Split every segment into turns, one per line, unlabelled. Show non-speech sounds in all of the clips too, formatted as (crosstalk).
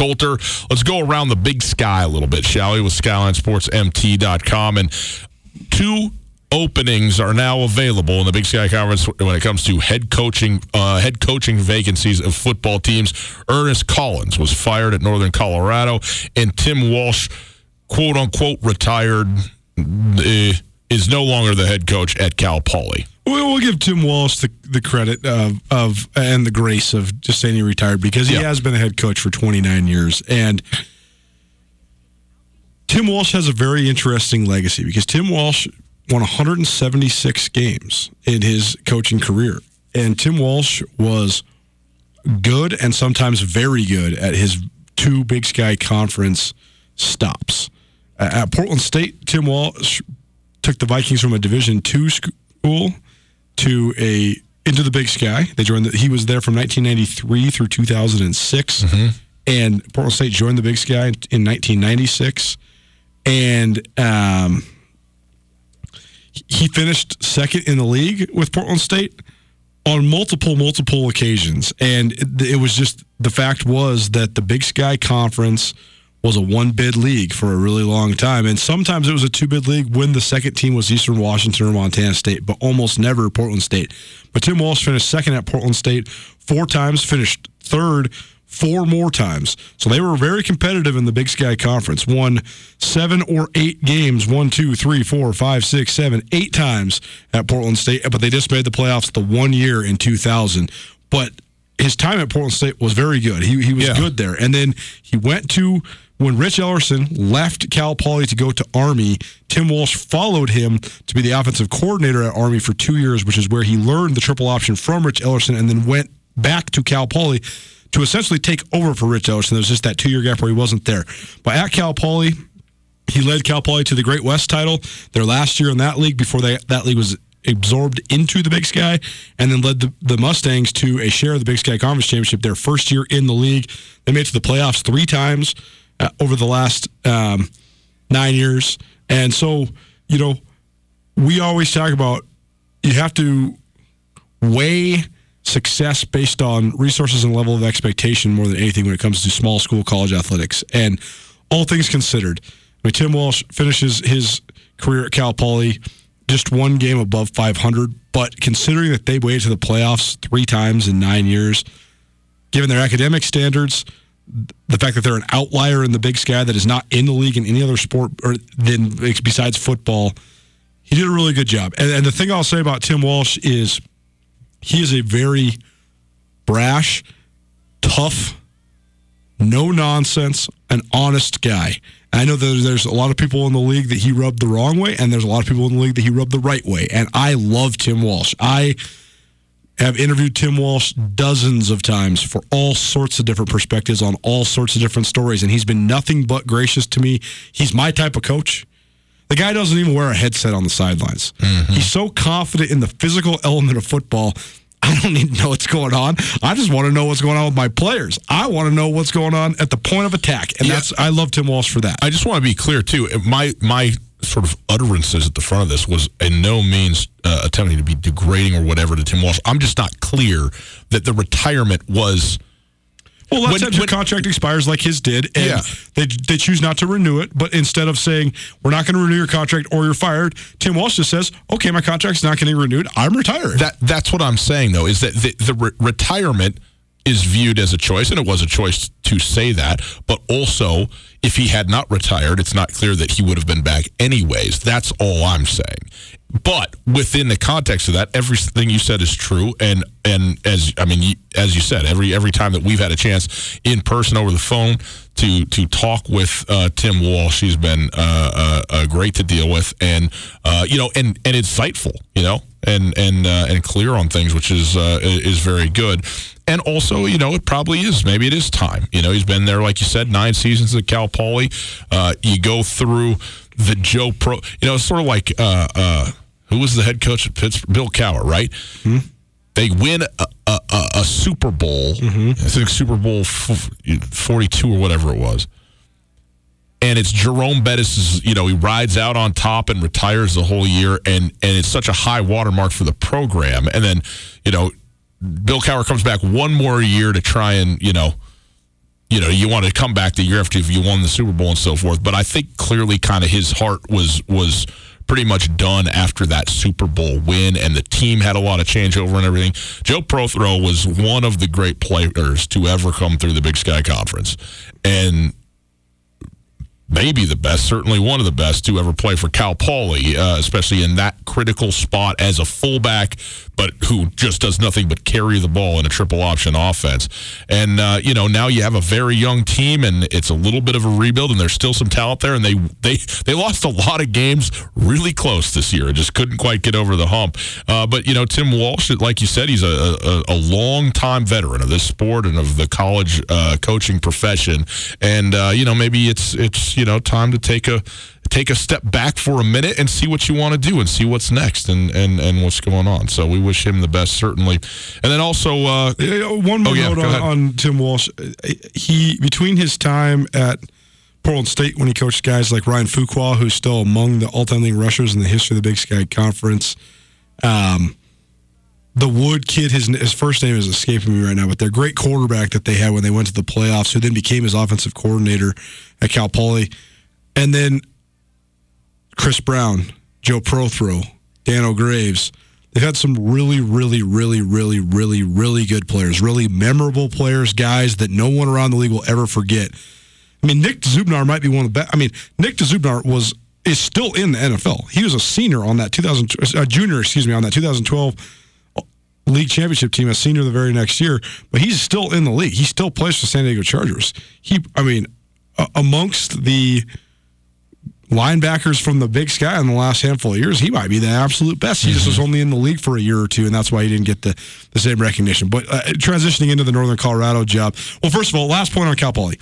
Colter. Let's go around the big sky a little bit, shall we, with SkylineSportsMT.com. And two openings are now available in the Big Sky Conference when it comes to head coaching uh, head coaching vacancies of football teams. Ernest Collins was fired at Northern Colorado, and Tim Walsh, quote unquote, retired, uh, is no longer the head coach at Cal Poly.
We'll, give Tim Walsh the, the credit of, of and the grace of just saying he retired because he
Yeah.
has been a head coach for 29 years. And Tim Walsh has a very interesting legacy because Tim Walsh won 176 games in his coaching career. And Tim Walsh was good and sometimes very good at his two Big Sky Conference stops. At Portland State, Tim Walsh took the Vikings from a Division two school to a into the Big Sky. They joined. The, he was there from 1993 through 2006, and Portland State joined the Big Sky in 1996. And um, he finished second in the league with Portland State on multiple multiple occasions and it, it was just the fact was that the big sky conference was a one bid league for a really long time and sometimes it was a two bid league when the second team was eastern washington or montana state but almost never portland state but tim walsh finished second at portland state four times finished third four more times. So they were very competitive in the Big Sky Conference. Won seven or eight games, one, two, three, four, five, six, seven, eight times at Portland State, but they just made the playoffs the one year in 2000. But his time at Portland State was very good. He, he was
Yeah.
good there. And then he went to when Rich Ellerson left Cal Poly to go to Army, Tim Walsh followed him to be the offensive coordinator at Army for two years, which is where he learned the triple option from Rich Ellerson and then went back to Cal Poly to essentially take over for Rich Ellerson. There was just that two year gap where he wasn't there. But at Cal Poly, he led Cal Poly to the Great West title their last year in that league before they, that league was absorbed into the Big Sky, and then led the, the Mustangs to a share of the Big Sky Conference Championship their first year in the league. They made it to the playoffs three times uh, over the last um, nine years. And so, you know, we always talk about you have to weigh success based on resources and level of expectation more than anything when it comes to small school college athletics. And all things considered, I mean, Tim Walsh finishes his career at Cal Poly just one game above 500, but considering that they waited to the playoffs three times in nine years, given their academic standards, the fact that they're an outlier in the Big Sky that is not in the league in any other sport or than besides football, he did a really good job. And, and the thing I'll say about Tim Walsh is he is a very brash, tough, no nonsense, an honest guy. I know that there's a lot of people in the league that he rubbed the wrong way, and there's a lot of people in the league that he rubbed the right way. And I love Tim Walsh. I have interviewed Tim Walsh dozens of times for all sorts of different perspectives on all sorts of different stories, and he's been nothing but gracious to me. He's my type of coach. The guy doesn't even wear a headset on the sidelines. Mm-hmm. He's so confident in the physical element of football. (laughs) I don't need to know what's going on. I just want to know what's going on with my players. I want to know what's going on at the point of attack, and
Yeah.
that's I love Tim Walsh for that.
I just want to be clear too. My my sort of utterances at the front of this was in no means uh, attempting to be degrading or whatever to Tim Walsh. I'm just not clear that the retirement was.
Well, let's
When-
say your contract expires like his did, and
Yeah.
they they choose not to renew it. But instead of saying we're not going to renew your contract or you're fired, Tim Walsh just says, "Okay, my contract's not getting renewed. I'm retired."
That that's what I'm saying though is that the, the re- retirement is viewed as a choice, and it was a choice to say that. But also, if he had not retired, it's not clear that he would have been back anyways. That's all I'm saying. But within the context of that, everything you said is true, and and as I mean, as you said, every every time that we've had a chance in person over the phone to to talk with uh, Tim Walsh, he's been uh, uh, uh, great to deal with, and uh, you know, and and insightful, you know, and and uh, and clear on things, which is uh, is very good. And also, you know, it probably is. Maybe it is time. You know, he's been there, like you said, nine seasons at Cal Poly. Uh, you go through the Joe Pro. You know, it's sort of like uh, uh, who was the head coach at Pittsburgh? Bill Cowher, right? They win a, a, a, Super Bowl. I think Super Bowl f- 42 or whatever it was. And it's Jerome Bettis' you know, he rides out on top and retires the whole year and and it's such a high watermark for the program. And then, you know, Bill Cowher comes back one more year to try and, you know, you know, you want to come back the year after you won the Super Bowl and so forth. But I think clearly kind of his heart was was pretty much done after that Super Bowl win, and the team had a lot of changeover and everything. Joe Prothro was one of the great players to ever come through the Big Sky Conference, and maybe the best, certainly one of the best to ever play for Cal Poly, uh, especially in that critical spot as a fullback, but who just does nothing but carry the ball in a triple option offense. And uh, you know, now you have a very young team, and it's a little bit of a rebuild, and there's still some talent there. And they they they lost a lot of games really close this year, and just couldn't quite get over the hump. Uh, but you know, Tim Walsh, like you said, he's a a, a long time veteran of this sport and of the college uh, coaching profession. And uh, you know, maybe it's it's you know time to take a take a step back for a minute and see what you want to do and see what's next and and and what's going on. So we wish him the best certainly. And then also uh,
One more
Oh, yeah,
note on, on Tim Walsh. He between his time at Portland State when he coached guys like Ryan Fuqua, who's still among the all-time leading rushers in the history of the Big Sky Conference. Um, the Wood kid, his his first name is escaping me right now, but their great quarterback that they had when they went to the playoffs, who then became his offensive coordinator at Cal Poly, and then Chris Brown, Joe Prothro, Dano Graves. They've had some really, really, really, really, really, really good players, really memorable players, guys that no one around the league will ever forget. I mean, Nick Dzubnar might be one of the best. I mean, Nick Dzubnar was is still in the NFL. He was a senior on that 2000 uh, junior, excuse me, on that 2012 league championship team, a senior the very next year. But he's still in the league. He still plays for San Diego Chargers. He, I mean, amongst the linebackers from the Big Sky in the last handful of years, he might be the absolute best. He just was only in the league for a year or two, and that's why he didn't get the, the same recognition. But uh, transitioning into the Northern Colorado job, well, first of all, last point on Cal Poly.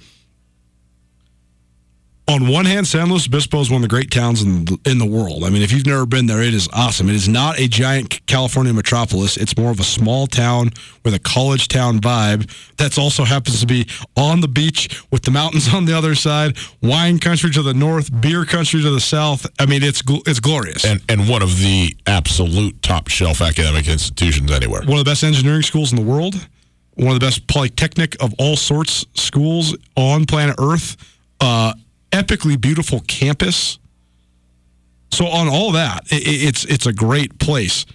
On one hand, San Luis Obispo is one of the great towns in the, in the world. I mean, if you've never been there, it is awesome. It is not a giant California metropolis. It's more of a small town with a college town vibe. That's also happens to be on the beach with the mountains (laughs) on the other side, wine country to the north, beer country to the south. I mean, it's it's glorious.
and and one of the absolute top shelf academic institutions anywhere.
one of the best engineering schools in the world, one of the best polytechnic of all sorts schools on planet Earth, uh, epically beautiful campus. So on all that, it's it's a great place.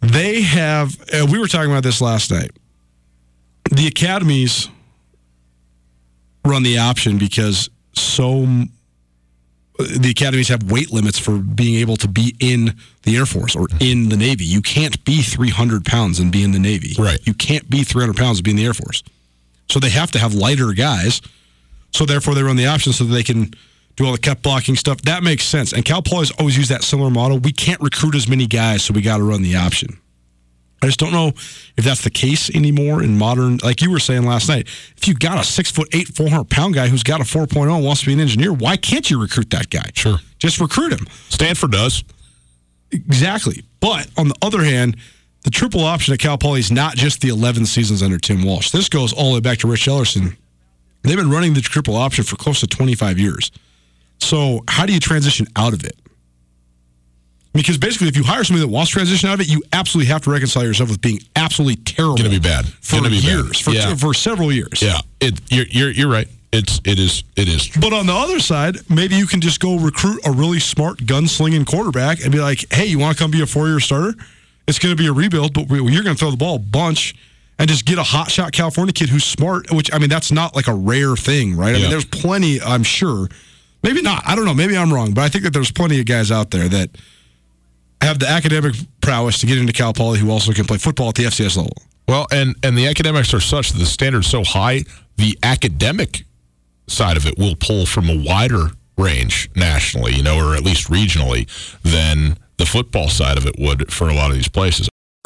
They have. Uh, we were talking about this last night. The academies run the option because so the academies have weight limits for being able to be in the Air Force or in the Navy. You can't be 300 pounds and be in the Navy.
Right.
You can't be 300 pounds and be in the Air Force. So they have to have lighter guys So therefore, they run the option so that they can do all the cut blocking stuff. That makes sense. And Cal Poly's always used that similar model. We can't recruit as many guys, so we got to run the option. I just don't know if that's the case anymore in modern. Like you were saying last night, if you got a six foot eight, four hundred pound guy who's got a 4.0 and wants to be an engineer, why can't you recruit that guy?
Sure.
just recruit him.
Stanford does.
Exactly. But on the other hand, the triple option at Cal Poly is not just the 11 seasons under Tim Walsh. This goes all the way back to Rich Ellerson. They've been running the triple option for close to 25 years. So how do you transition out of it? Because basically, if you hire somebody that wants to transition out of it, you absolutely have to reconcile yourself with being absolutely terrible.
Gonna be bad.
for
be bad.
years, for,
Yeah.
for several years.
Yeah, it. You're you're, you're right. It's it is it is.
But on the other side, maybe you can just go recruit a really smart gunslinging quarterback and be like, "Hey, you want to come be a four-year starter? It's going to be a rebuild, but we- you're going to throw the ball a bunch." And just get a hotshot California kid who's smart, which I mean, that's not like a rare thing, right? I
Yeah.
mean, there's plenty, I'm sure. Maybe not. I don't know. Maybe I'm wrong, but I think that there's plenty of guys out there that have the academic prowess to get into Cal Poly who also can play football at the FCS level.
Well, and and the academics are such that the standard's so high, the academic side of it will pull from a wider range nationally, you know, or at least regionally than the football side of it would for a lot of these places.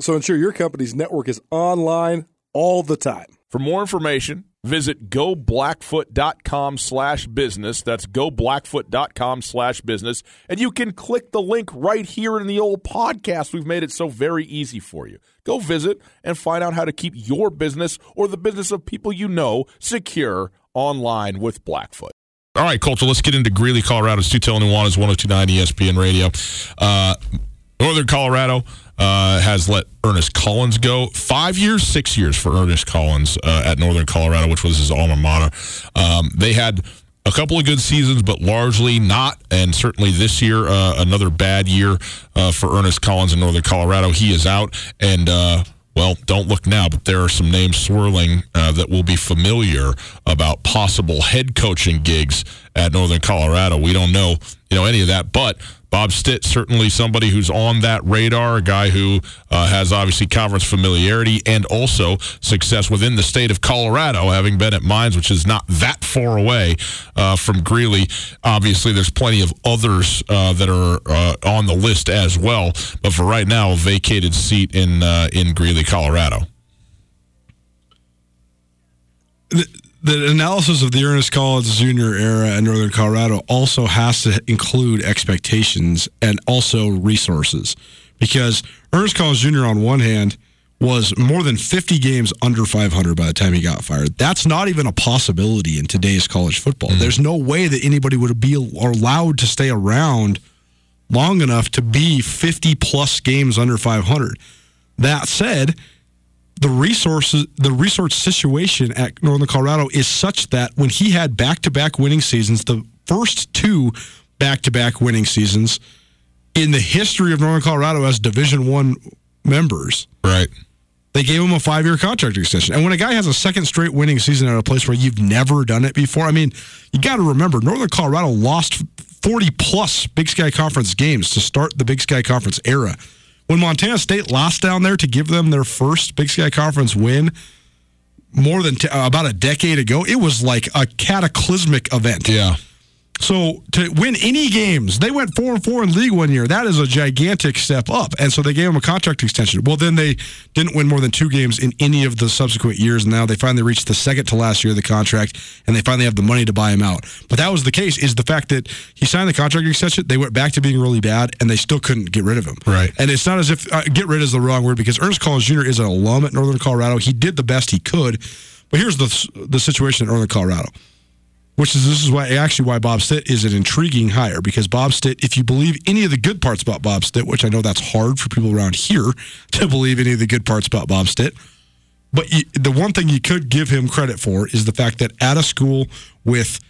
So ensure your company's network is online all the time.
For more information, visit goblackfoot.com slash business. That's goblackfoot.com slash business. And you can click the link right here in the old podcast. We've made it so very easy for you. Go visit and find out how to keep your business or the business of people you know secure online with Blackfoot.
All right, Colter, let's get into Greeley, Colorado. It's Tutel and Nuanez, 1029 ESPN Radio. Uh, Northern Colorado uh, has let Ernest Collins go. Five years, six years for Ernest Collins uh, at Northern Colorado, which was his alma mater. Um, they had a couple of good seasons, but largely not. And certainly this year, uh, another bad year uh, for Ernest Collins in Northern Colorado. He is out. And, uh, well, don't look now, but there are some names swirling uh, that will be familiar about possible head coaching gigs at Northern Colorado. We don't know, you know, any of that, but Bob Stitt certainly somebody who's on that radar, a guy who uh, has obviously conference familiarity and also success within the state of Colorado, having been at Mines, which is not that far away uh, from Greeley. Obviously, there's plenty of others uh, that are uh, on the list as well, but for right now, a vacated seat in uh, in Greeley, Colorado.
The, analysis of the Ernest Collins Jr. era in Northern Colorado also has to include expectations and also resources. Because Ernest Collins Jr., on one hand, was more than 50 games under 500 by the time he got fired. That's not even a possibility in today's college football. Mm-hmm. There's no way that anybody would be allowed to stay around long enough to be 50 plus games under 500. That said, the resources the resource situation at Northern Colorado is such that when he had back-to-back winning seasons, the first two back-to-back winning seasons in the history of Northern Colorado as Division 1 members,
Right.
they gave him a 5-year contract extension. And when a guy has a second straight winning season at a place where you've never done it before, I mean, you got to remember Northern Colorado lost 40 plus Big Sky Conference games to start the Big Sky Conference era. When Montana State lost down there to give them their first Big Sky Conference win more than t- uh, about a decade ago, it was like a cataclysmic event.
Yeah.
So to win any games, they went four and four in league one year. That is a gigantic step up, and so they gave him a contract extension. Well, then they didn't win more than two games in any of the subsequent years. And now they finally reached the second to last year of the contract, and they finally have the money to buy him out. But that was the case. Is the fact that he signed the contract extension, they went back to being really bad, and they still couldn't get rid of him.
Right.
And it's not as if uh, get rid is the wrong word because Ernest Collins Jr. is an alum at Northern Colorado. He did the best he could. But here's the the situation in Northern Colorado, which is this is why actually why Bob Stitt is an intriguing hire because Bob Stitt, if you believe any of the good parts about Bob Stitt, which I know that's hard for people around here (laughs) to believe any of the good parts about Bob Stitt, but you, the one thing you could give him credit for is the fact that at a school with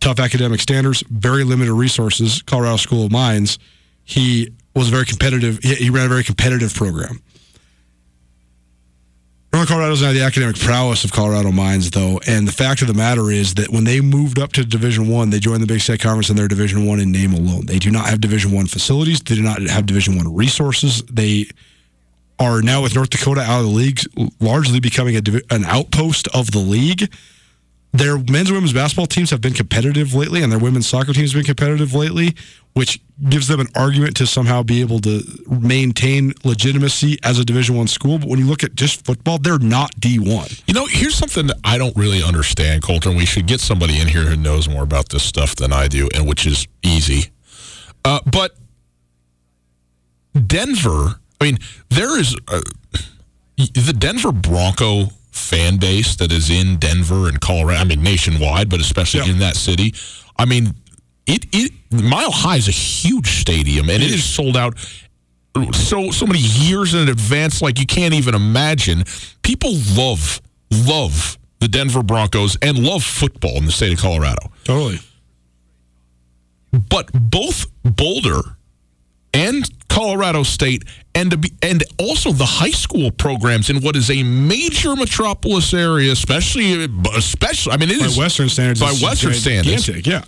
tough academic standards, very limited resources, Colorado School of Mines, he was very competitive. He, he ran a very competitive program. Colorado doesn't have the academic prowess of Colorado Mines, though, and the fact of the matter is that when they moved up to Division One, they joined the Big Sky Conference in their Division One in name alone. They do not have Division One facilities. They do not have Division One resources. They are now with North Dakota out of the league, largely becoming a, an outpost of the league. Their men's and women's basketball teams have been competitive lately, and their women's soccer teams have been competitive lately, which gives them an argument to somehow be able to maintain legitimacy as a Division One school. But when you look at just football, they're not D one.
You know, here's something that I don't really understand, Colton. We should get somebody in here who knows more about this stuff than I do, and which is easy. Uh, but Denver I mean, there is uh, the Denver Bronco fan base that is in Denver and Colorado. I mean, nationwide, but especially yeah. in that city. I mean, it it Mile High is a huge stadium, and it is sold out so so many years in advance, like you can't even imagine. People love love the Denver Broncos and love football in the state of Colorado.
Totally.
But both Boulder and Colorado State and be, and also the high school programs in what is a major metropolis area, especially especially. I mean, it
by
is,
Western standards.
By Western standards,
yeah.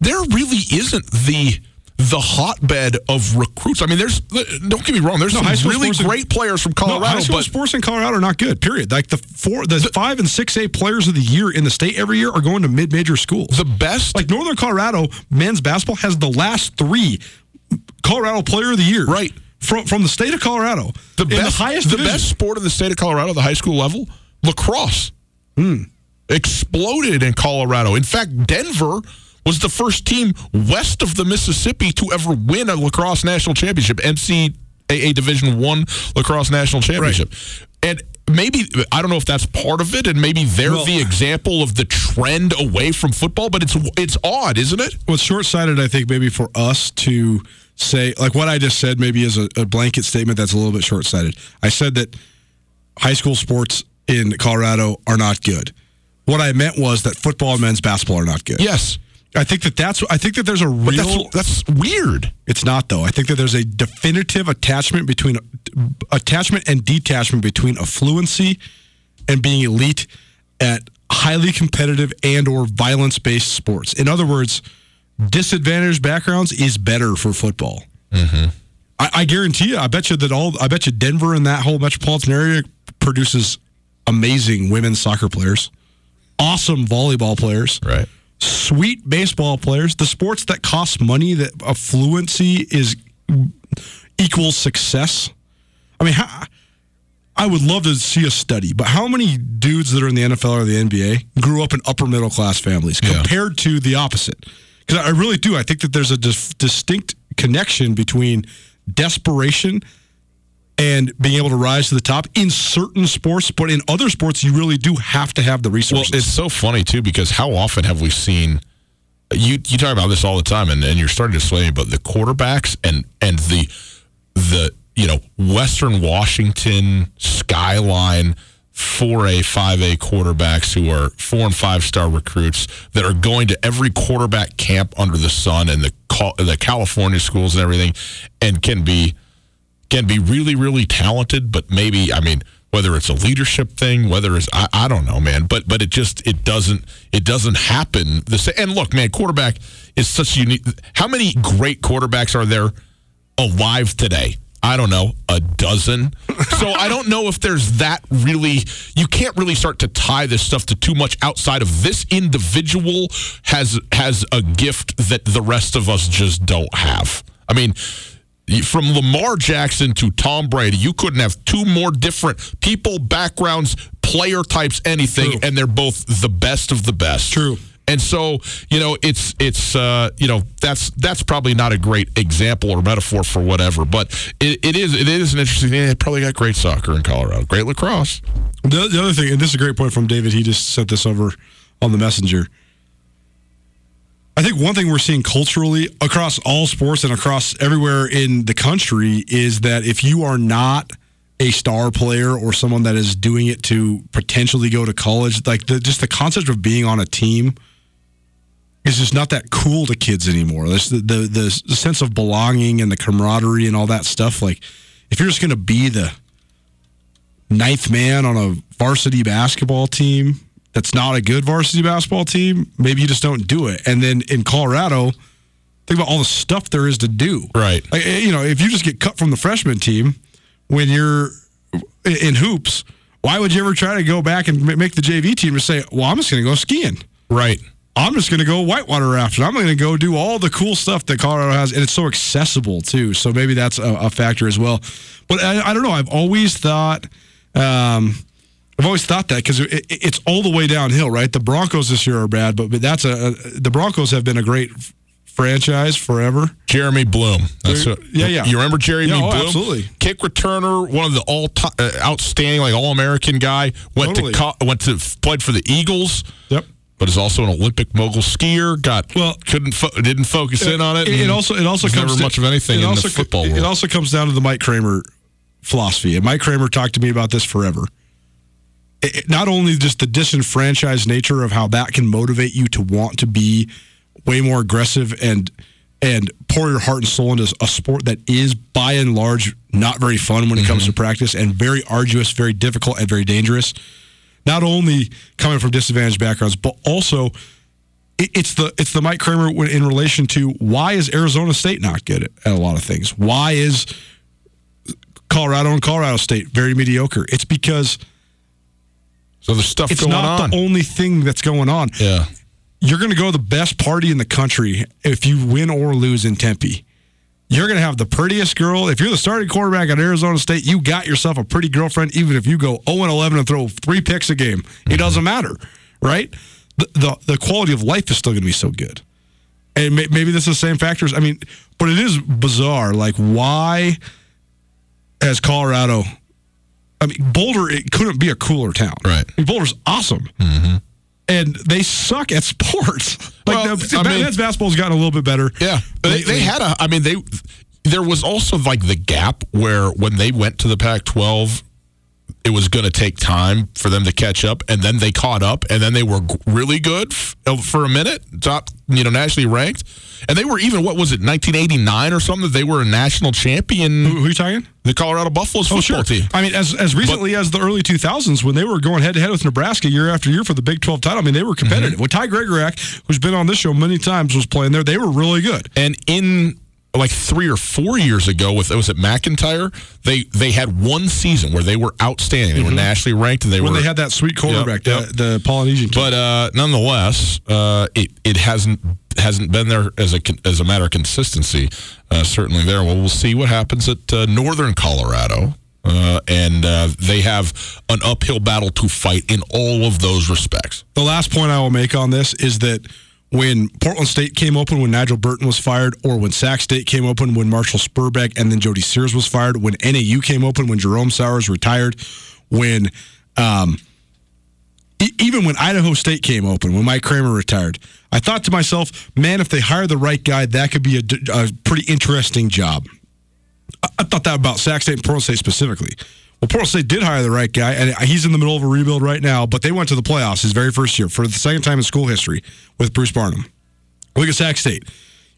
There really isn't the the hotbed of recruits. I mean, there's don't get me wrong. There's no, some really great in, players from Colorado. No,
high school but sports in Colorado are not good. Period. Like the four, the, the five and six A players of the year in the state every year are going to mid major schools.
The best,
like Northern Colorado men's basketball has the last three Colorado Player of the Year.
Right.
From, from the state of Colorado.
The best, the highest the division. best sport in the state of Colorado, the high school level, lacrosse.
Hmm.
Exploded in Colorado. In fact, Denver was the first team west of the Mississippi to ever win a lacrosse national championship, NCAA Division One lacrosse national championship. Right. And maybe I don't know if that's part of it, and maybe they're well, the example of the trend away from football. But it's it's odd, isn't it?
Well, it's short sighted, I think, maybe for us to say like what I just said. Maybe is a, a blanket statement that's a little bit short sighted. I said that high school sports in Colorado are not good. What I meant was that football and men's basketball are not good.
Yes.
I think that that's. I think that there's a real.
That's, that's, weird.
It's not though. I think that there's a definitive attachment between attachment and detachment between affluency and being elite at highly competitive and or violence based sports. In other words, disadvantaged backgrounds is better for football.
Mm-hmm.
I, I guarantee you. I bet you that all. I bet you Denver and that whole metropolitan area produces amazing women's soccer players, awesome volleyball players,
right
sweet baseball players, the sports that cost money, that affluency is equals success. I mean, how, I would love to see a study, but how many dudes that are in the NFL or the NBA grew up in upper middle class families compared yeah. to the opposite? Because I really do. I think that there's a dis- distinct connection between desperation and being able to rise to the top in certain sports, but in other sports, you really do have to have the resources.
Well, it's so funny too because how often have we seen you you talk about this all the time, and, and you're starting to sway me, but the quarterbacks and and the the you know Western Washington skyline. 4A, 5A quarterbacks who are four and five star recruits that are going to every quarterback camp under the sun and the the California schools and everything, and can be can be really, really talented, but maybe, I mean, whether it's a leadership thing, whether it's I, I don't know, man. But but it just it doesn't it doesn't happen the. And look, man, quarterback is such unique. How many great quarterbacks are there alive today? I don't know, a dozen. so I don't know if there's that really. You can't really start to tie this stuff to too much outside of this individual has has a gift that the rest of us just don't have. I mean, from Lamar Jackson to Tom Brady, you couldn't have two more different people, backgrounds, player types, anything, True. and they're both the best of the best.
True.
And so, you know, it's it's uh, you know that's that's probably not a great example or metaphor for whatever, but it, it is it is an interesting thing. They probably got great soccer in Colorado, great lacrosse.
The, the other thing, and this is a great point from David. He just sent this over on the messenger. I think one thing we're seeing culturally across all sports and across everywhere in the country is that if you are not a star player or someone that is doing it to potentially go to college, like the, just the concept of being on a team is just not that cool to kids anymore. There's the, the, the sense of belonging and the camaraderie and all that stuff. Like if you're just going to be the ninth man on a varsity basketball team that's not a good varsity basketball team, maybe you just don't do it. And then in Colorado, think about all the stuff there is to do.
Right.
Like, eh, you know, if you just get cut from the freshman team when you're in hoops, why would you ever try to go back and make the JV team and say, well, I'm just going to go skiing?
Right.
I'm just going to go whitewater rafting. I'm going to go do all the cool stuff that Colorado has, and it's so accessible too. So maybe that's a, a factor as well. But I, I, don't know. I've always thought, um, I've always thought that because it, it's all the way downhill, right? The Broncos this year are bad, but, but that's a, a the Broncos have been a great franchise forever.
Jeremy Bloom. That's what,
yeah, yeah.
You remember Jeremy
yeah, oh,
Bloom?
Absolutely.
Kick returner, one of the all uh, outstanding, like all American guy. Went
Totally.
to co- went to played for the Eagles.
Yep.
But is also an Olympic mogul skier. Got
Well-
couldn't fo- didn't focus in on it.
It,
and
also it also comes
never
to-
much of anything
it
in
also,
the football
It
world.
also comes down to the Mike Kramer philosophy, and Mike Kramer talked to me about this forever. It- not only just the disenfranchised nature of how that can motivate you to want to be way more aggressive and and pour your heart and soul into a sport that is by and large not very fun when it comes to mm-hmm. practice and very arduous, very difficult, and very dangerous. Not only coming from disadvantaged backgrounds, but also it- it's the it's the Mike Kramer in relation to why is Arizona State not good at, at a lot of things? Why is Colorado and Colorado State very mediocre? It's because
so there's stuff
it's
going
not the only thing that's going on.
yeah.
You're going to go to the best party in the country if you win or lose in Tempe. You're going to have the prettiest girl. If you're the starting quarterback at Arizona State, you got yourself a pretty girlfriend, even if you go 0 and 11 and throw three picks a game. It mm-hmm. doesn't matter, right? The, the, the quality of life is still going to be so good. And may, maybe this is the same factors. I mean, but it is bizarre. Like, why has Colorado? I mean, Boulder, it couldn't be a cooler town.
Right.
I mean, Boulder's awesome. Mm-hmm. And they suck at sports. (laughs) Like,
Well,
the,
I mean-
men's basketball's gotten a little bit better.
Yeah, they, they had a. I mean, they. There was also like the gap where when they went to the Pac-12, it was going to take time for them to catch up, and then they caught up, and then they were really good f- uh, for a minute, top, you know, nationally ranked, and they were even what was it, 1989 or something? That they were a national champion.
Who, who are you talking?
The Colorado Buffaloes
Oh,
football
sure.
team.
I mean, as as recently as the early 2000s, when they were going head to head with Nebraska year after year for the Big 12 title, I mean, they were competitive.
Mm-hmm.
When Ty Gregorak, who's been on this show many times, was playing there, they were really good.
And in like three or four years ago with it was it MacIntyre, they they had one season where they were outstanding. They were nationally ranked, and they
Mm-hmm. When
were
they had that sweet quarterback,
Yep,
the, the Polynesian kid.
But uh, nonetheless, uh, it it hasn't hasn't been there as a as a matter of consistency. Uh, certainly there. Well, we'll see what happens at uh, Northern Colorado, uh, and uh, they have an uphill battle to fight in all of those respects.
The last point I will make on this is that when Portland State came open when Nigel Burton was fired, or when Sac State came open when Marshall Sperbeck and then Jody Sears was fired, when NAU came open when Jerome Souers retired, when um, e- even when Idaho State came open, when Mike Kramer retired, I thought to myself, man, if they hire the right guy, that could be a, d- a pretty interesting job. I, I thought that about Sac State and Portland State specifically. Well, Portland State did hire the right guy, and he's in the middle of a rebuild right now. But they went to the playoffs his very first year for the second time in school history with Bruce Barnum. Look at Sac State.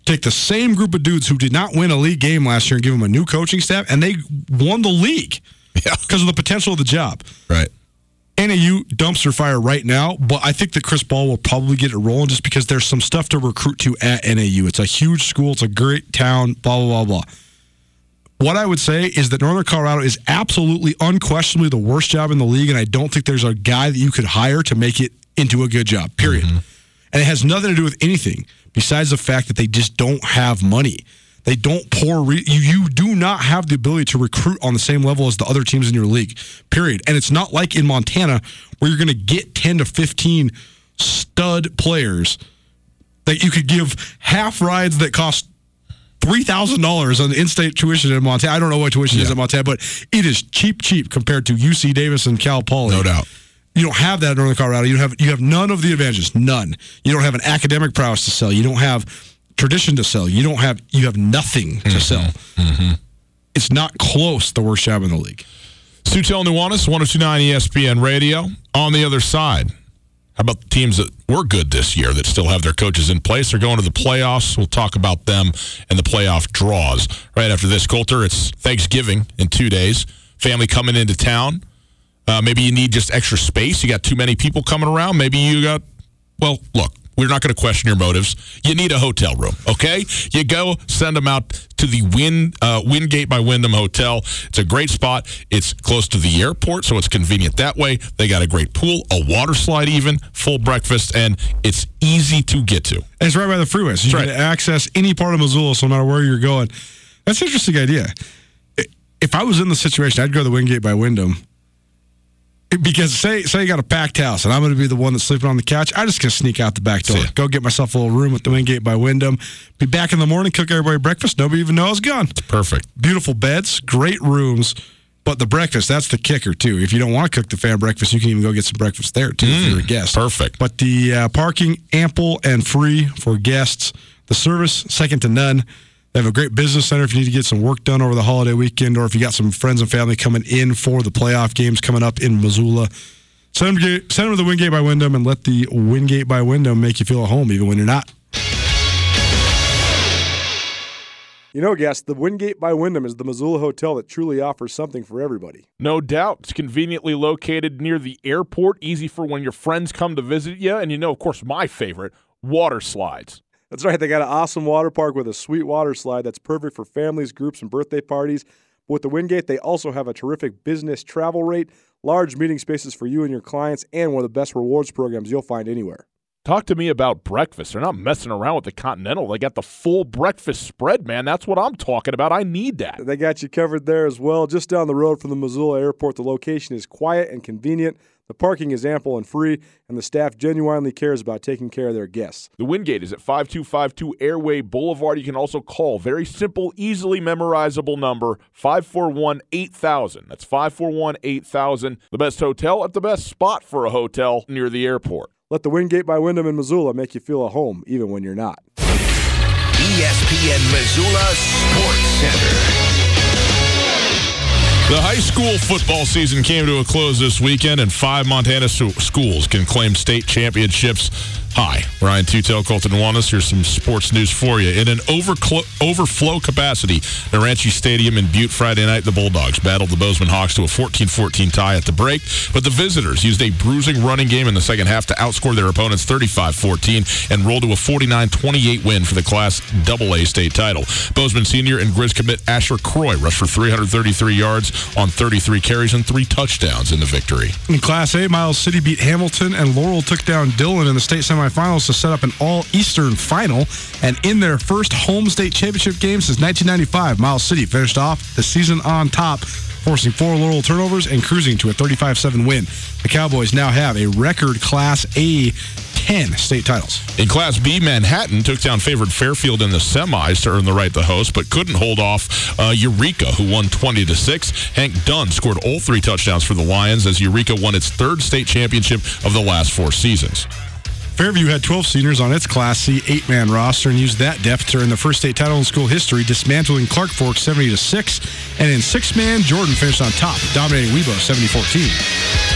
Take the same group of dudes who did not win a league game last year and give them a new coaching staff, and they won the league (laughs)
Yeah.
because of the potential of the job.
Right.
NAU dumpster fire right now, but I think that Chris Ball will probably get it rolling just because there's some stuff to recruit to at NAU. It's a huge school, it's a great town, blah, blah, blah, blah. What I would say is that Northern Colorado is absolutely, unquestionably the worst job in the league, and I don't think there's a guy that you could hire to make it into a good job, period. Mm-hmm. And it has nothing to do with anything besides the fact that they just don't have money. They don't pour. Re- you, you do not have the ability to recruit on the same level as the other teams in your league, period. And it's not like in Montana where you're going to get 10 to 15 stud players that you could give half rides that cost three thousand dollars on in-state tuition in Montana. I don't know what tuition is in Montana, but it is cheap, cheap compared to UC Davis and Cal Poly.
No doubt.
You don't have that in Northern Colorado. You have you have none of the advantages. None. You don't have an academic prowess to sell. You don't have tradition to sell. You don't have you have nothing to mm-hmm. sell. Mm-hmm. It's not close. The worst job in the league.
Sutel Nuanez, 1029 ESPN Radio. On the other side, how about the teams that were good this year that still have their coaches in place? They're going to the playoffs. We'll talk about them and the playoff draws right after this. Colter, it's Thanksgiving in two days. Family coming into town. Uh, maybe you need just extra space. You got too many people coming around. Maybe you got, well, look, we're not going to question your motives. You need a hotel room, okay? You go send them out to the Win uh, Wingate by Wyndham Hotel. It's a great spot. It's close to the airport, so it's convenient that way. They got a great pool, a water slide, even full breakfast, and it's easy to get to.
And it's right by the freeway, so you
That's
can access any part of Missoula, so no matter where you're going. That's an interesting idea. If I was in the situation, I'd go to the Wingate by Wyndham. Because say say you got a packed house and I'm going to be the one that's sleeping on the couch, I'm just going to sneak out the back door, go get myself a little room at the Wingate by Wyndham, be back in the morning, cook everybody breakfast. Nobody even knows I was gone.
Perfect.
Beautiful beds, great rooms, but the breakfast that's the kicker too. If you don't want to cook the fan breakfast, you can even go get some breakfast there too if you're a guest.
Perfect.
But the uh, parking ample and free for guests. The service second to none. They have a great business center if you need to get some work done over the holiday weekend, or if you got some friends and family coming in for the playoff games coming up in Missoula. Send them, to- send them to the Wingate by Wyndham and let the Wingate by Wyndham make you feel at home, even when you're not.
You know, guests, the Wingate by Wyndham is the Missoula hotel that truly offers something for everybody.
No doubt. It's conveniently located near the airport, easy for when your friends come to visit you. And you know, of course, my favorite water slides.
That's right, they got an awesome water park with a sweet water slide that's perfect for families, groups, and birthday parties. But with the Wingate, they also have a terrific business travel rate, large meeting spaces for you and your clients, and one of the best rewards programs you'll find anywhere.
Talk to me about breakfast. They're not messing around with the Continental. They got the full breakfast spread, man. That's what I'm talking about. I need that.
They got you covered there as well. Just down the road from the Missoula airport, the location is quiet and convenient. The parking is ample and free, and the staff genuinely cares about taking care of their guests.
The Wingate is at 5252 Airway Boulevard. You can also call very simple, easily memorizable number 541 8000. That's 541 8000. The best hotel at the best spot for a hotel near the airport.
Let the Wingate by Wyndham in Missoula make you feel at home, even when you're not.
ESPN Missoula Sports Center.
The high school football season came to a close this weekend, and five Montana schools can claim state championships. Hi, Ryan Tutel, Colton Wallace. Here's some sports news for you. In an overflow capacity at Ranchi Stadium in Butte Friday night, the Bulldogs battled the Bozeman Hawks to a 14-14 tie at the break, but the visitors used a bruising running game in the second half to outscore their opponents 35-14 and roll to a 49-28 win for the Class AA state title. Bozeman senior and Grizz commit Asher Croy rushed for 333 yards on 33 carries and three touchdowns in the victory.
In Class A, Miles City beat Hamilton, and Laurel took down Dillon in the state semifinals to set up an all-Eastern final. And in their first home state championship game since 1995, Miles City finished off the season on top, forcing four Laurel turnovers and cruising to a 35-7 win. The Cowboys now have a record Class A 10 state titles.
In Class B, Manhattan took down favored Fairfield in the semis to earn the right to host, but couldn't hold off uh, Eureka, who won 20 to 6. Hank Dunn scored all three touchdowns for the Lions as Eureka won its third state championship of the last four seasons.
Fairview had 12 seniors on its Class C eight-man roster and used that depth to earn the first state title in school history, dismantling Clark Fork 70 to 6. And in six-man, Jordan finished on top, dominating Wibaux 70-14.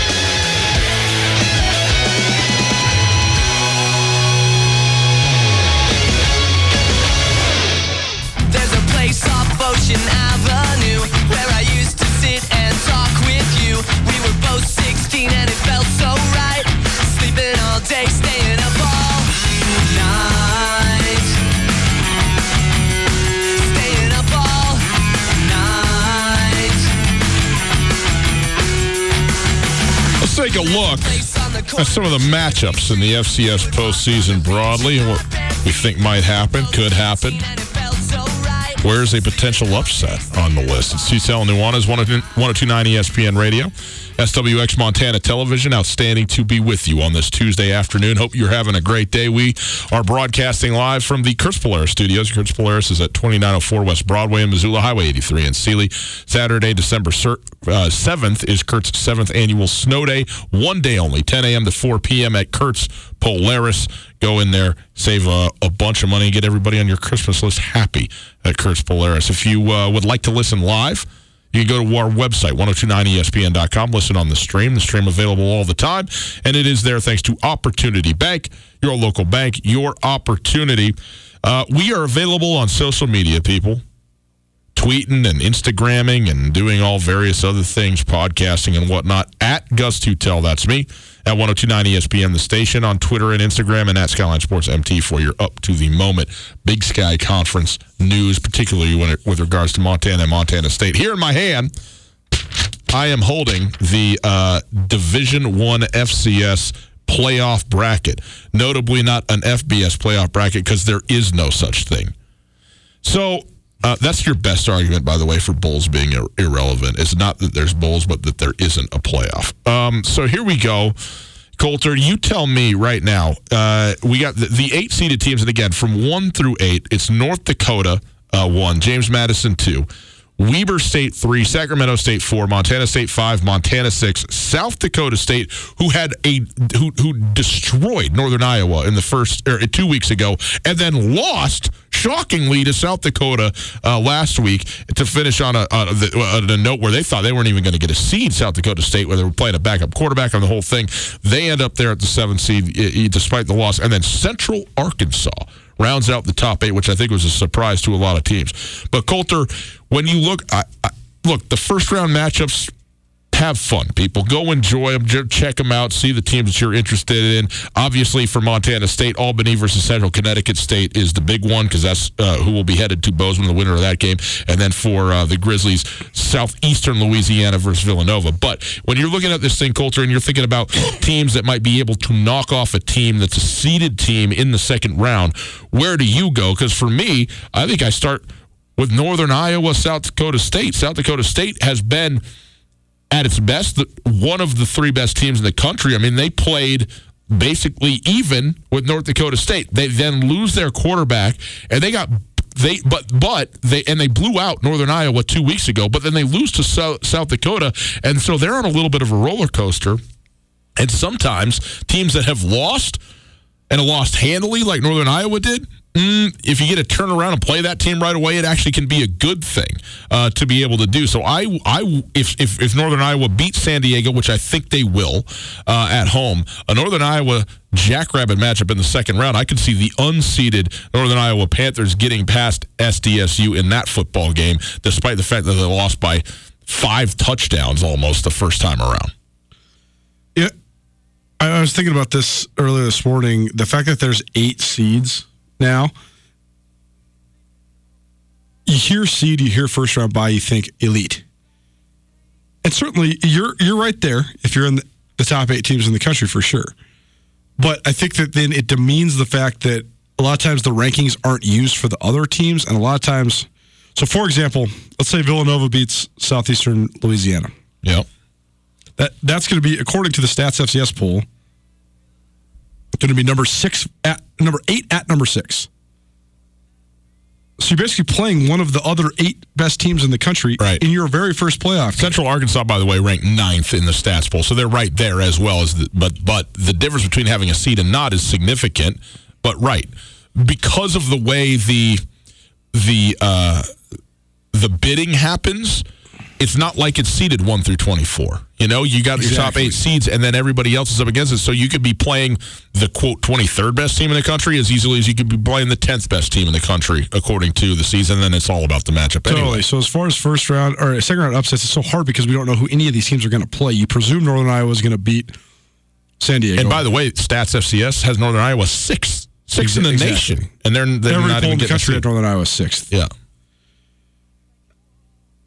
Take a look at some of the matchups in the FCS postseason broadly and what we think might happen, could happen. Where's a potential upset on the list? It's CCL and Nuanez, 1029 ESPN Radio. SWX Montana Television, outstanding to be with you on this Tuesday afternoon. Hope you're having a great day. We are broadcasting live from the Kurt's Polaris studios. Kurt's Polaris is at 2904 West Broadway in Missoula, Highway 83 in Seeley. Saturday, December uh, 7th is Kurt's 7th annual snow day. One day only, 10 a.m. to 4 p.m. at Kurt's Polaris. Go in there, save a, a bunch of money, and get everybody on your Christmas list happy at Kurt's Polaris. If you uh, would like to listen live, you can go to our website, 1029ESPN.com, listen on the stream. The stream available all the time. And it is there thanks to Opportunity Bank, your local bank, your opportunity. Uh, we are available on social media, people. Tweeting and Instagramming and doing all various other things, podcasting and whatnot. At Gus Tutel, that's me. At 1029 ESPN, the station, on Twitter and Instagram, and at Skyline Sports MT for your up to the moment Big Sky Conference news, particularly when it, with regards to Montana and Montana State. Here in my hand, I am holding the uh, Division One FCS playoff bracket. Notably, not an FBS playoff bracket because there is no such thing. So uh, that's your best argument, by the way, for bowls being ir- irrelevant. It's not that there's bowls, but that there isn't a playoff. Um, so here we go. Colter, you tell me right now. Uh, we got the, the eight seeded teams, and again, from one through eight, it's North Dakota uh, one, James Madison two, Weber State three, Sacramento State four, Montana State five, Montana six, South Dakota State, who had a who who destroyed Northern Iowa in the first or two weeks ago, and then lost shockingly to South Dakota uh, last week to finish on a, on, a, on a note where they thought they weren't even going to get a seed. South Dakota State, where they were playing a backup quarterback on the whole thing, they end up there at the seventh seed i- i- despite the loss, and then Central Arkansas rounds out the top eight, which I think was a surprise to a lot of teams. But Colter, when you look, I, I, look the first round matchups. Have fun, people. Go enjoy them. Check them out. See the teams that you're interested in. Obviously, for Montana State, Albany versus Central Connecticut State is the big one because that's uh, who will be headed to Bozeman, the winner of that game. And then for uh, the Grizzlies, Southeastern Louisiana versus Villanova. But when you're looking at this thing, Colter, and you're thinking about teams that might be able to knock off a team that's a seeded team in the second round, where do you go? Because for me, I think I start with Northern Iowa, South Dakota State. South Dakota State has been at its best, one of the three best teams in the country. I mean, they played basically even with North Dakota State. They then lose their quarterback, and they got they but but they and they blew out Northern Iowa two weeks ago. But then they lose to South, South Dakota, and so they're on a little bit of a roller coaster. And sometimes teams that have lost and lost handily, like Northern Iowa did, mm, if you get to turn around and play that team right away, it actually can be a good thing uh, to be able to do. So I, I, if, if if Northern Iowa beats San Diego, which I think they will uh, at home, a Northern Iowa Jackrabbit matchup in the second round, I could see the unseeded Northern Iowa Panthers getting past SDSU in that football game, despite the fact that they lost by five touchdowns almost the first time around.
Yeah. I, I was thinking about this earlier this morning. The fact that there's eight seeds now. You hear seed, you hear first round bye, you think elite. And certainly you're you're right there if you're in the, the top eight teams in the country for sure. But I think that then it demeans the fact that a lot of times the rankings aren't used for the other teams, and a lot of times. So, for example, let's say Villanova beats Southeastern Louisiana.
Yep.
That that's going to be according to the Stats FCS poll. Going to be number six at number eight at number six. So you're basically playing one of the other eight best teams in the country
Right.
in your very first playoff.
Central Arkansas, by the way, ranked ninth in the stats poll, so they're right there as well as. The, but but the difference between having a seed and not is significant. But right, because of the way the the uh, the bidding happens, it's not like it's seeded one through twenty four. You know, you got your top eight seeds, and then everybody else is up against it. So you could be playing the quote twenty third best team in the country as easily as you could be playing the tenth best team in the country according to the season. Then it's all about the matchup.
Totally.
Anyway.
So as far as first round or second round upsets, it's so hard because we don't know who any of these teams are going to play. You presume Northern Iowa is going to beat San Diego.
And by the way, Stats FCS has Northern Iowa sixth, sixth in the nation, and they're, they're
every
not even
in the country Northern Iowa sixth.
Yeah,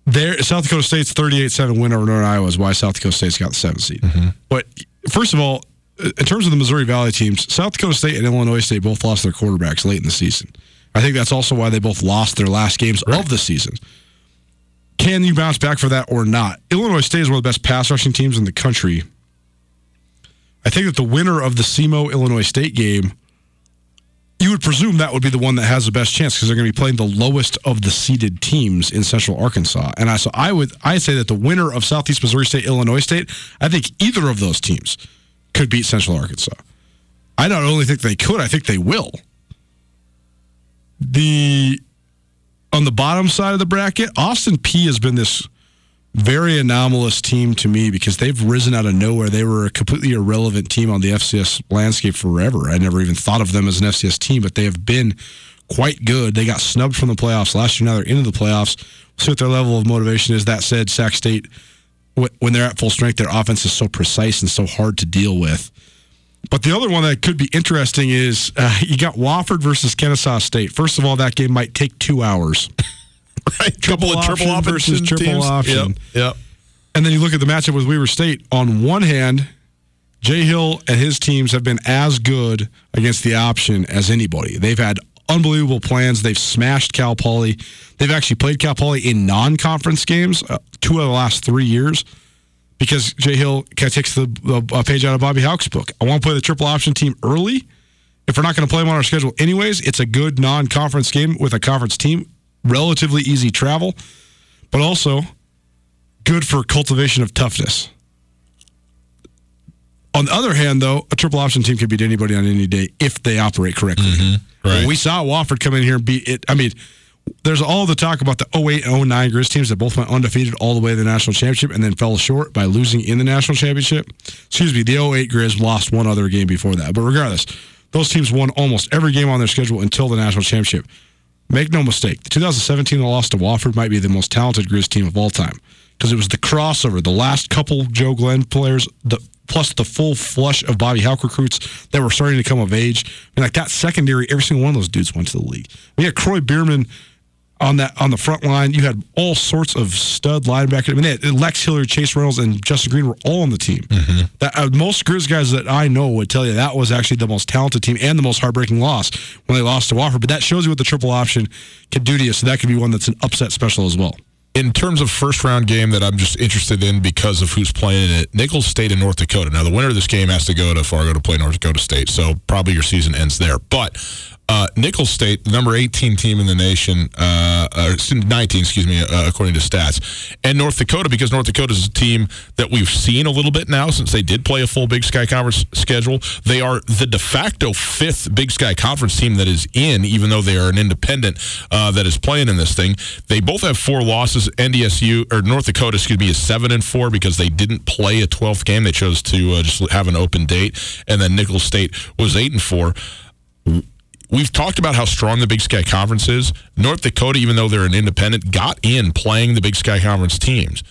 There, South Dakota State's 38-7 win over Northern Iowa is why South Dakota State's got the seventh seed.
Mm-hmm.
But first of all, in terms of the Missouri Valley teams, South Dakota State and Illinois State both lost their quarterbacks late in the season. I think that's also why they both lost their last games of the season. Can you bounce back for that or not? Illinois State is one of the best pass rushing teams in the country. I think that the winner of the SEMO Illinois State game, you would presume that would be the one that has the best chance because they're going to be playing the lowest of the seeded teams in Central Arkansas. And I so I would I say that the winner of Southeast Missouri State Illinois State, I think either of those teams could beat Central Arkansas. I not only think they could, I think they will. The on the bottom side of the bracket, Austin Peay has been this very anomalous team to me because they've risen out of nowhere. They were a completely irrelevant team on the FCS landscape forever. I never even thought of them as an FCS team, but they have been quite good. They got snubbed from the playoffs last year. Now they're into the playoffs. See what their level of motivation is. That said, Sac State, when they're at full strength, their offense is so precise and so hard to deal with. But the other one that could be interesting is uh, you got Wofford versus Kennesaw State. First of all, that game might take two hours. (laughs) (laughs)
Right, couple
Triple
of triple
option versus triple
teams.
option.
Yep, yep.
And then you look at the matchup with Weber State. On one hand, Jay Hill and his teams have been as good against the option as anybody. They've had unbelievable plans. They've smashed Cal Poly. They've actually played Cal Poly in non-conference games uh, two of the last three years because Jay Hill kind of takes the, the uh, page out of Bobby Hauck's book. I want to play the triple option team early. If we're not going to play them on our schedule anyways, it's a good non-conference game with a conference team. Relatively easy travel, but also good for cultivation of toughness. On the other hand, though, a triple option team can beat anybody on any day if they operate correctly. Mm-hmm.
right.
We saw Wofford come in here and beat it. I mean, there's all the talk about the 08 and 09 Grizz teams that both went undefeated all the way to the national championship and then fell short by losing in the national championship. Excuse me, the 08 Grizz lost one other game before that. But regardless, those teams won almost every game on their schedule until the national championship. Make no mistake, the 2017 loss to Wofford might be the most talented Grizz team of all time because it was the crossover, the last couple Joe Glenn players, the plus the full flush of Bobby Hauck recruits that were starting to come of age. I mean, like that secondary, every single one of those dudes went to the league. We had Kroy Biermann on that on the front line. You had all sorts of stud linebackers. I mean, had Lex Hilliard, Chase Reynolds, and Justin Green were all on the team. That uh, most Grizz guys that I know would tell you that was actually the most talented team and the most heartbreaking loss when they lost to Wofford. But that shows you what the triple option can do to you. So that could be one that's an upset special as well.
in terms of first round game that I'm just interested in because of who's playing in it, Nicholls State and North Dakota. Now the winner of this game has to go to Fargo to play North Dakota State, so probably your season ends there. But uh, State, number 18 team in the nation, uh, uh, 19, excuse me, uh, according to stats, and North Dakota because North Dakota is a team that we've seen a little bit now since they did play a full Big Sky Conference schedule. They are the de facto fifth Big Sky Conference team that is in, even though they are an independent uh, that is playing in this thing. They both have four losses. NDSU or North Dakota, excuse me, is seven and four because they didn't play a 12th game. They chose to just have an open date, and then Nicholls State was eight and four. We've talked about how strong the Big Sky Conference is. North Dakota, even though they're an independent, got in playing the Big Sky Conference teams.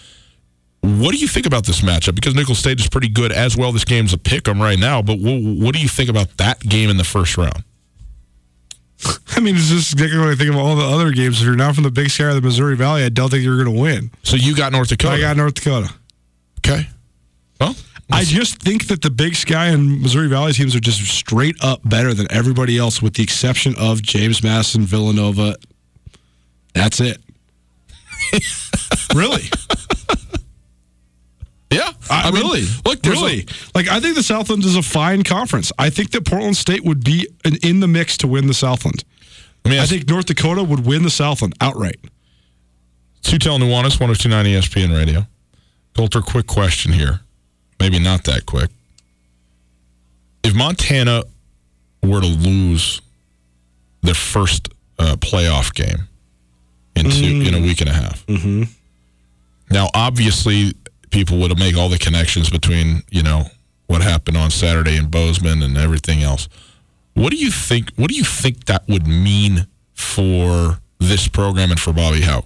What do you think about this matchup? Because Nicholls State is pretty good as well. This game's a pick 'em right now, but what, what do you think about that game in the first round? (laughs)
I mean, it's just exactly what I think of all the other games. If you're not from the Big Sky or the Missouri Valley, I don't think you're going to win.
So you got North Dakota.
I got North Dakota.
okay. Well,
I just think that the Big Sky and Missouri Valley teams are just straight up better than everybody else, with the exception of James Madison, Villanova. That's it. (laughs) really?
yeah.
I,
mean,
really?
Look, there's a-
really? like I think the Southland is a fine conference. I think that Portland State would be in, in the mix to win the Southland.
I mean,
I think North Dakota would win the Southland outright.
Tutel Nuanez, 1029 ESPN Radio. Colter, quick question here. Maybe not that quick. If Montana were to lose their first uh, playoff game in two, in a week and a half, mm-hmm. now obviously people would make all the connections between you know what happened on Saturday in Bozeman and everything else. What do you think? What do you think that would mean for this program and for Bobby Hauck?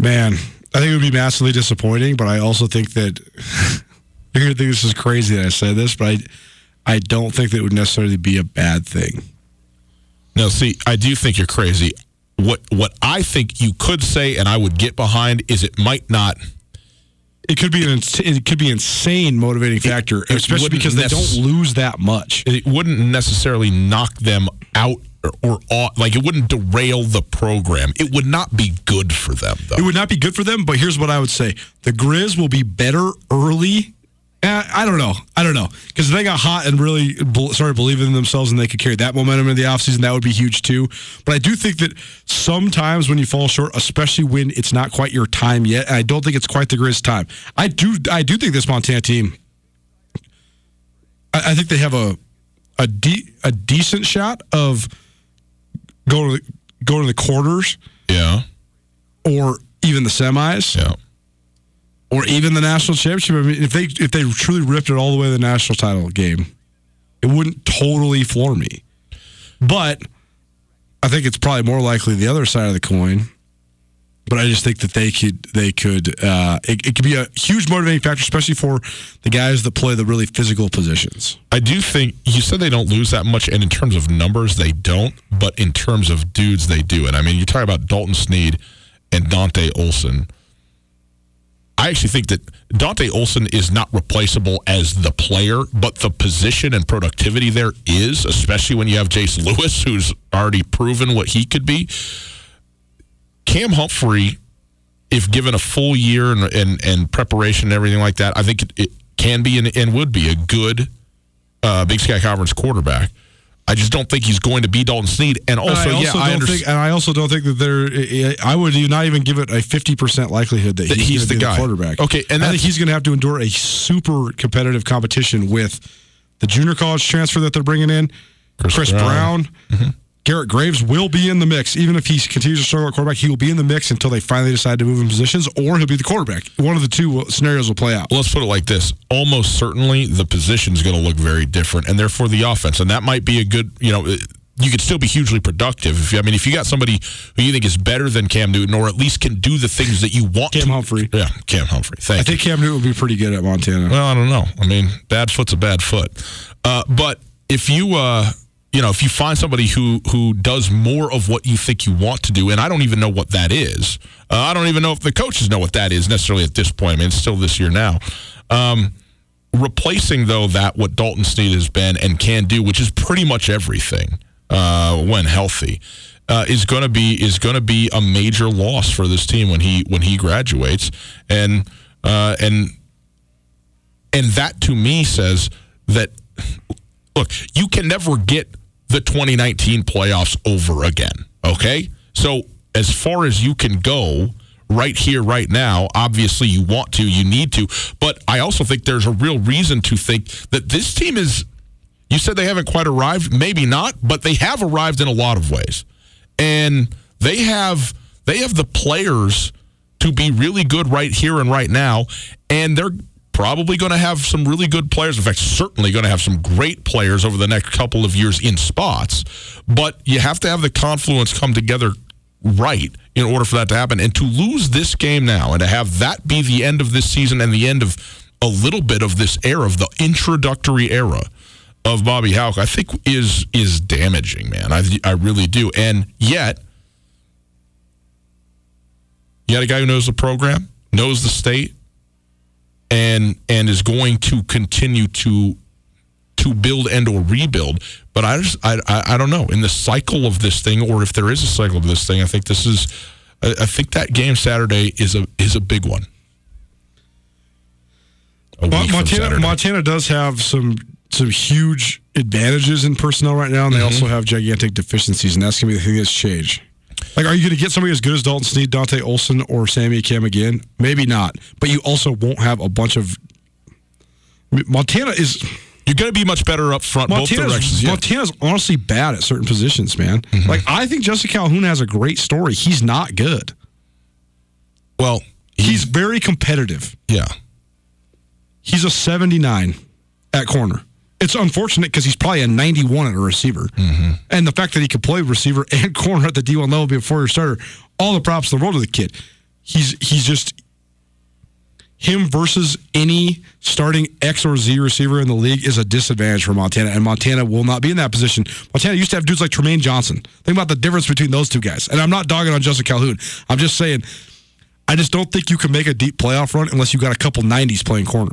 Man, I think it would be massively disappointing, but I also think that (laughs) you're going to think this is crazy that I said this, but I, I don't think that it would necessarily be a bad thing.
No, see, I do think you're crazy. What what I think you could say, and I would get behind, is it might not.
it could be an ins- it could be insane motivating factor,
it
especially
wouldn't
because they don't lose that much.
it wouldn't necessarily knock them out or, like it wouldn't derail the program. It would not be good for them though.
It would not be good for them, but here's what I would say: the Grizz will be better early. Eh, I don't know. I don't know because if they got hot and really started believing in themselves, and they could carry that momentum in the offseason. That would be huge too. But I do think that sometimes when you fall short, especially when it's not quite your time yet, I don't think it's quite the Grizz time. I do. I do think this Montana team. I, I think they have a a de- a decent shot of going to the, going to the quarters
yeah,
or even the semis
yeah.
or even the national championship. I mean, if they if they truly ripped it all the way to the national title game, it wouldn't totally floor me. But I think it's probably more likely the other side of the coin. But I just think that they could they could uh, it, it could be a huge motivating factor, especially for the guys that play the really physical positions.
I do think you said they don't lose that much, and in terms of numbers, they don't. But in terms of dudes, they do. And I mean, you talk about Dalton Sneed and Dante Olson. I actually think that Dante Olson is not replaceable as the player, but the position and productivity there is, especially when you have Jace Lewis, who's already proven what he could be. Cam Humphrey, if given a full year and and, and preparation and everything like that, I think it, it can be and, and would be a good uh, Big Sky Conference quarterback. I just don't think he's going to be Dalton Sneed. And also,
And I
yeah, I
don't
understand.
think, and I also don't think that there. I would not even give it a fifty percent likelihood that,
That
he's,
he's the guy.
quarterback.
Okay, and
I think he's going to have to endure a super competitive competition with the junior college transfer that they're bringing in,
Chris
Chris,
Brown.
Brown. Garrett Graves will be in the mix, even if he continues to struggle at quarterback. He will be in the mix until they finally decide to move him positions, or he'll be the quarterback. One of the two scenarios will play out.
let's put it like this almost certainly the position is going to look very different and therefore the offense and that might be a good you know you could still be hugely productive if you, i mean if you got somebody who you think is better than cam newton or at least can do the things that you want
Cam
to
Humphrey.
yeah cam humphrey thank
I
you
think Cam Newton would be pretty good at Montana.
well i don't know i mean bad foot's a bad foot uh, but if you uh, you know if you find somebody who who does more of what you think you want to do and i don't even know what that is uh, i don't even know if the coaches know what that is necessarily at this point. I mean it's still this year now. Um, replacing though that what Dalton Sneed has been and can do, which is pretty much everything uh, when healthy, uh, is going to be is going to be a major loss for this team when he when he graduates, and uh, and and that to me says that look, you can never get the 2019 playoffs over again. Okay, so as far as you can go right here, right now. Obviously, you want to, you need to, but I also think there's a real reason to think that this team is. You said they haven't quite arrived, maybe not, but they have arrived in a lot of ways, and they have they have the players to be really good right here and right now, and they're probably going to have some really good players. In fact, certainly going to have some great players over the next couple of years in spots. But you have to have the confluence come together right in order for that to happen. And to lose this game now and to have that be the end of this season and the end of a little bit of this era, of the introductory era of Bobby Hauck, I think is is damaging, man. I I really do. And yet, you got a guy who knows the program, knows the state, and and is going to continue to to build and or rebuild. But I just I, I I don't know in the cycle of this thing, or if there is a cycle of this thing. I think this is. I, I think that game Saturday is a is a big one. A from
Montana. Montana does have some some huge advantages in personnel right now, and they
Mm-hmm.
also have gigantic deficiencies, and that's gonna be the thing that's changed. Like, are you going to get somebody as good as Dalton Sneed, Dante Olson, or Sammy Akem again? Maybe not, but you also won't have a bunch of. Montana is
You're going to be much better up front, both
Montana's,
directions. Yeah.
Montana's honestly bad at certain positions, man.
Mm-hmm.
Like I think Justin Calhoun has a great story. He's not good.
Well,
He's very competitive.
yeah.
He's a 79 at corner. It's unfortunate because he's probably a 91 at a receiver.
Mm-hmm.
And the fact that he could play receiver (laughs) and corner at the D1 level before your starter, all the props in the world to the kid. He's he's just him versus any starting X or Z receiver in the league is a disadvantage for Montana, and Montana will not be in that position. Montana used to have dudes like Trumaine Johnson. Think about the difference between those two guys. And I'm not dogging on Justin Calhoun. I'm just saying, I just don't think you can make a deep playoff run unless you got a couple 90s playing corner.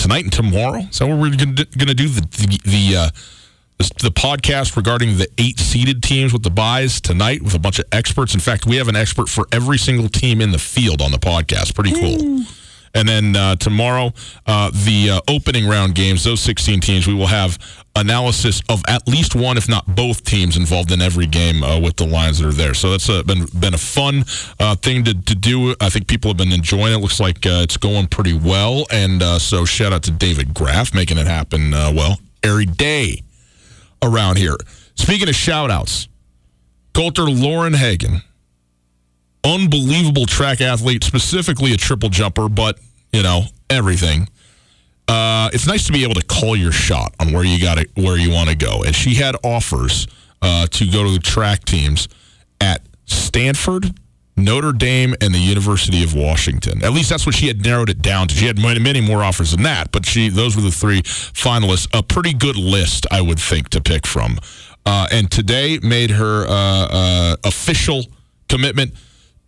tonight and tomorrow. So we're going to do the the the, uh, the the podcast regarding the eight seeded teams with the buys tonight with a bunch of experts. In fact, we have an expert for every single team in the field on the podcast. Pretty cool. And then uh, tomorrow, uh, the uh, opening round games, those 16 teams, we will have analysis of at least one, if not both teams involved in every game uh, with the lines that are there. So that's uh, been been a fun uh, thing to, to do. I think people have been enjoying it. Looks like it's going pretty well. And so shout out to David Graff making it happen well every day around here. Speaking of shout outs, Colter Lauren Hagen unbelievable track athlete, specifically a triple jumper, but you know everything. Uh, it's nice to be able to call your shot on where you got where you want to go. And she had offers uh, to go to the track teams at Stanford, Notre Dame, and the University of Washington. At least that's what she had narrowed it down to. She had many, many more offers than that, but she those were the three finalists. A pretty good list, I would think, to pick from. Uh, and today made her uh, uh, official commitment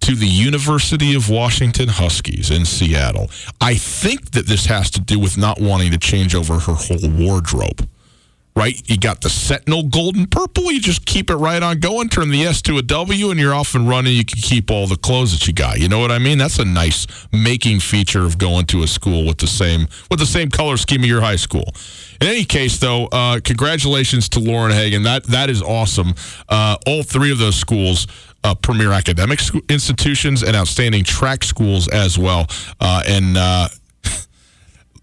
to the University of Washington Huskies in Seattle. I think that this has to do with not wanting to change over her whole wardrobe. Right? You got the Sentinel gold and purple. You just keep it right on going. Turn the S to a W, and you're off and running. You can keep all the clothes that you got. You know what I mean? That's a nice making feature of going to a school with the same with the same color scheme of your high school. In any case, though, uh, congratulations to Lauren Hagen. That that is awesome. Uh, all three of those schools uh, premier academic sc- institutions and outstanding track schools as well. Uh, and uh, (laughs)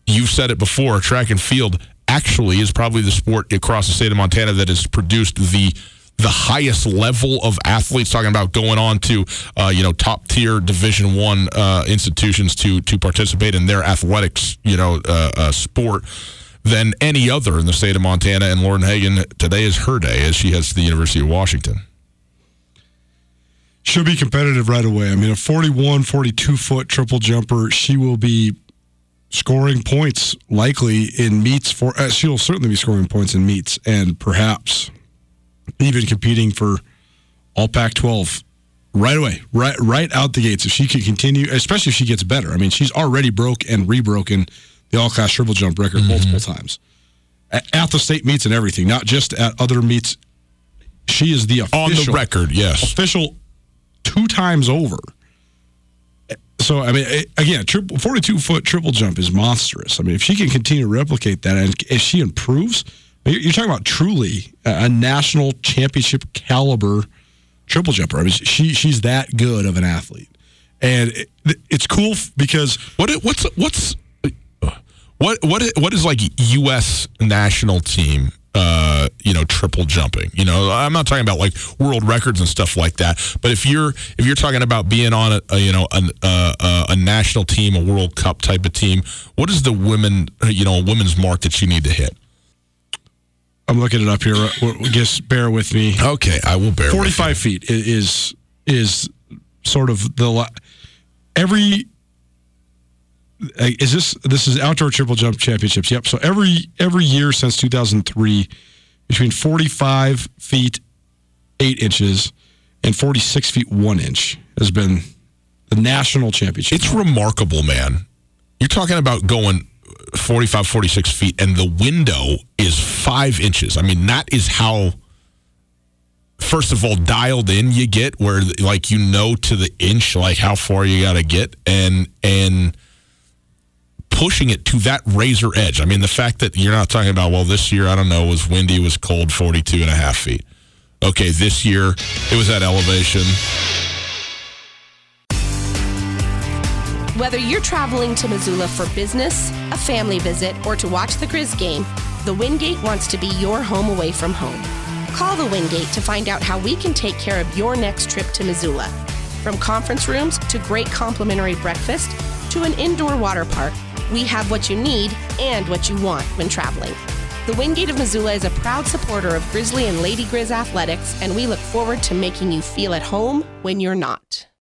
you've said it before, track and field actually is probably the sport across the state of Montana that has produced the the highest level of athletes talking about going on to uh, you know top tier division one uh, institutions to to participate in their athletics you know uh, uh, sport than any other in the state of Montana and Lauren Hagen today is her day as she heads to the University of Washington
She'll be competitive right away. I mean, a 41, 42 foot triple jumper, she will be scoring points likely in meets for, uh, she'll certainly be scoring points in meets and perhaps even competing for all Pac 12 right away, right, right out the gates. If she can continue, especially if she gets better. I mean, she's already broke and rebroken the all class triple jump record multiple times at, at the state meets and everything, not just at other meets. She is the official,
on the record. Yes,
official two times over. So I mean, again, forty-two foot triple jump is monstrous. I mean, if she can continue to replicate that, and if she improves, you're talking about truly a national championship caliber triple jumper. I mean, she she's that good of an athlete, and it, it's cool because
What what's what's uh, what what what is like U.S. national team? Uh, you know, triple jumping. You know, I'm not talking about like world records and stuff like that. But if you're if you're talking about being on a, a you know an, uh, uh, a national team, a World Cup type of team, what is the women you know women's mark that you need to hit?
I'm looking it up here. Just bear with me.
Okay, I will bear. with you.
45 feet is is sort of the every is this this is outdoor triple jump championships yep so every every year since 2003 between 45 feet 8 inches
and 46 feet 1 inch has been the national championship.
It's remarkable, man. You're talking about going 45, 46 feet, and the window is five inches. I mean, that is how, first of all, dialed in you get, where like you know to the inch, like how far you got to get, and and pushing it to that razor edge. I mean, the fact that you're not talking about, well, this year, I don't know, was windy, was cold, 42 and a half feet. Okay, this year, it was at elevation.
Whether you're traveling to Missoula for business, a family visit, or to watch the Grizz game, the Wingate wants to be your home away from home. Call the Wingate to find out how we can take care of your next trip to Missoula. From conference rooms to great complimentary breakfast to an indoor water park, we have what you need and what you want when traveling. The Wingate of Missoula is a proud supporter of Grizzly and Lady Grizz athletics, and we look forward to making you feel at home when you're not.